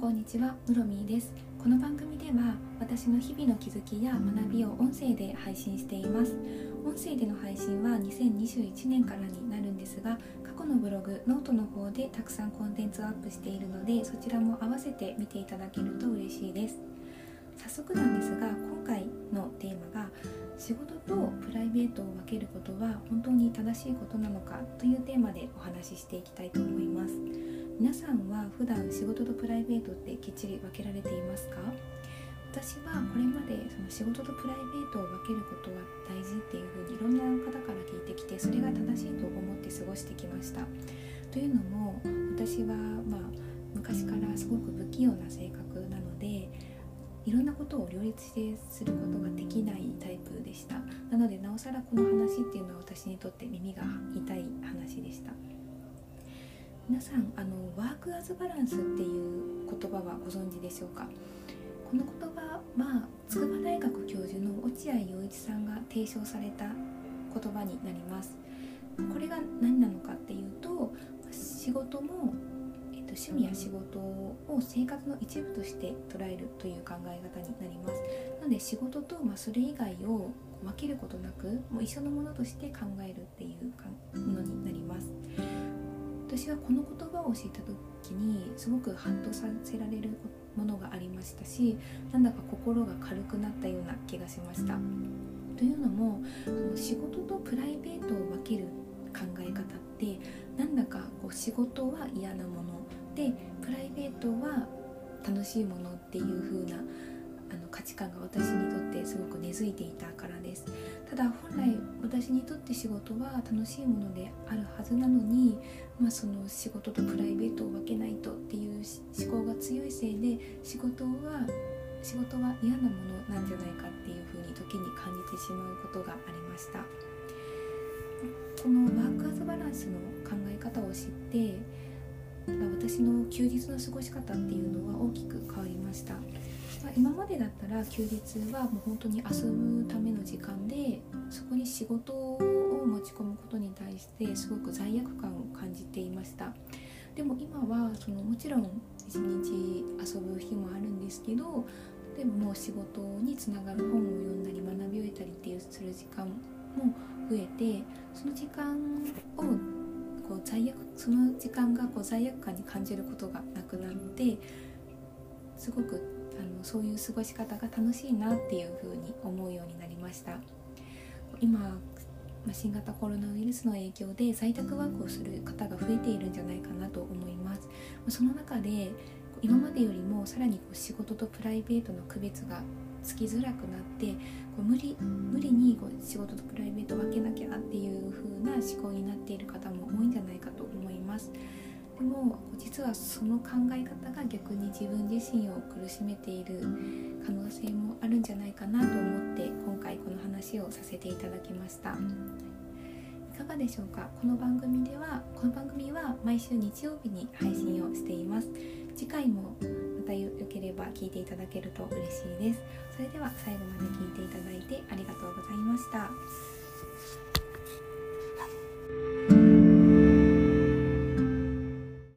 こんにちはムロミーです。この番組では私の日々の気づきや学びを音声で配信しています。音声での配信は2021年からになるんですが過去のブログノートの方でたくさんコンテンツをアップしているのでそちらも合わせて見ていただけると嬉しいです。早速なんですが今回のテーマが仕事とプライベートを分けることは本当に正しいことなのかというテーマでお話ししていきたいと思います。皆さんは普段仕事とプライベートってきっちり分けられていますか？私はこれまでその仕事とプライベートを分けることは大事っていうふうにいろんな方から聞いてきてそれが正しいと思って過ごしてきました。というのも私はまあ昔からすごく不器用な性格なのでいろんなことを両立してすることができないタイプでした。なのでなおさらこの話っていうのは私にとって耳が痛い話でした皆さんあのワークアズバランスっていう言葉はご存知でしょうか？この言葉は筑波大学教授の落合陽一さんが提唱された言葉になります。これが何なのかっていうと仕事も、えっと、趣味や仕事を生活の一部として捉えるという考え方になります。なので仕事と、まあ、それ以外を分けることなくもう一緒のものとして考えるっていうものになります。私はこの言葉を知った時にすごくハッとさせられるものがありましたしなんだか心が軽くなったような気がしました。というのも仕事とプライベートを分ける考え方ってなんだかこう仕事は嫌なものでプライベートは楽しいものっていう風な価値観が私にとってすごく根付いていたからです。ただ本来私にとって仕事は楽しいものであるはずなのに、まあ、その仕事とプライベートを分けないとっていう思考が強いせいで仕事は仕事は嫌なものなんじゃないかっていうふうに時に感じてしまうことがありました。このワークアズバランスの考え方を知って私の休日の過ごし方っていうのは大きく変わりました。ま今までだったら休日はもう本当に遊ぶための時間でそこに仕事を持ち込むことに対してすごく罪悪感を感じていました。でも今はそのもちろん一日遊ぶ日もあるんですけどでももう仕事につながる本を読んだり学び終えたりっていうする時間も増えてその時間をこう罪悪その時間がこう罪悪感に感じることがなくなってすごくあのそういう過ごし方が楽しいなっていうふうに思うようになりました。今新型コロナウイルスの影響で在宅ワークをする方が増えているんじゃないかなと思います。その中で今までよりもさらにこう仕事とプライベートの区別がつきづらくなってこう無理無理にこう仕事とプライベートを分けなきゃっていう風な思考にも実はその考え方が逆に自分自身を苦しめている可能性もあるんじゃないかなと思って今回この話をさせていただきました。いかがでしょうか？この番組ではこの番組は毎週日曜日に配信をしています。次回もまたよければ聞いていただけると嬉しいです。それでは最後まで聞いていただいてありがとうございました。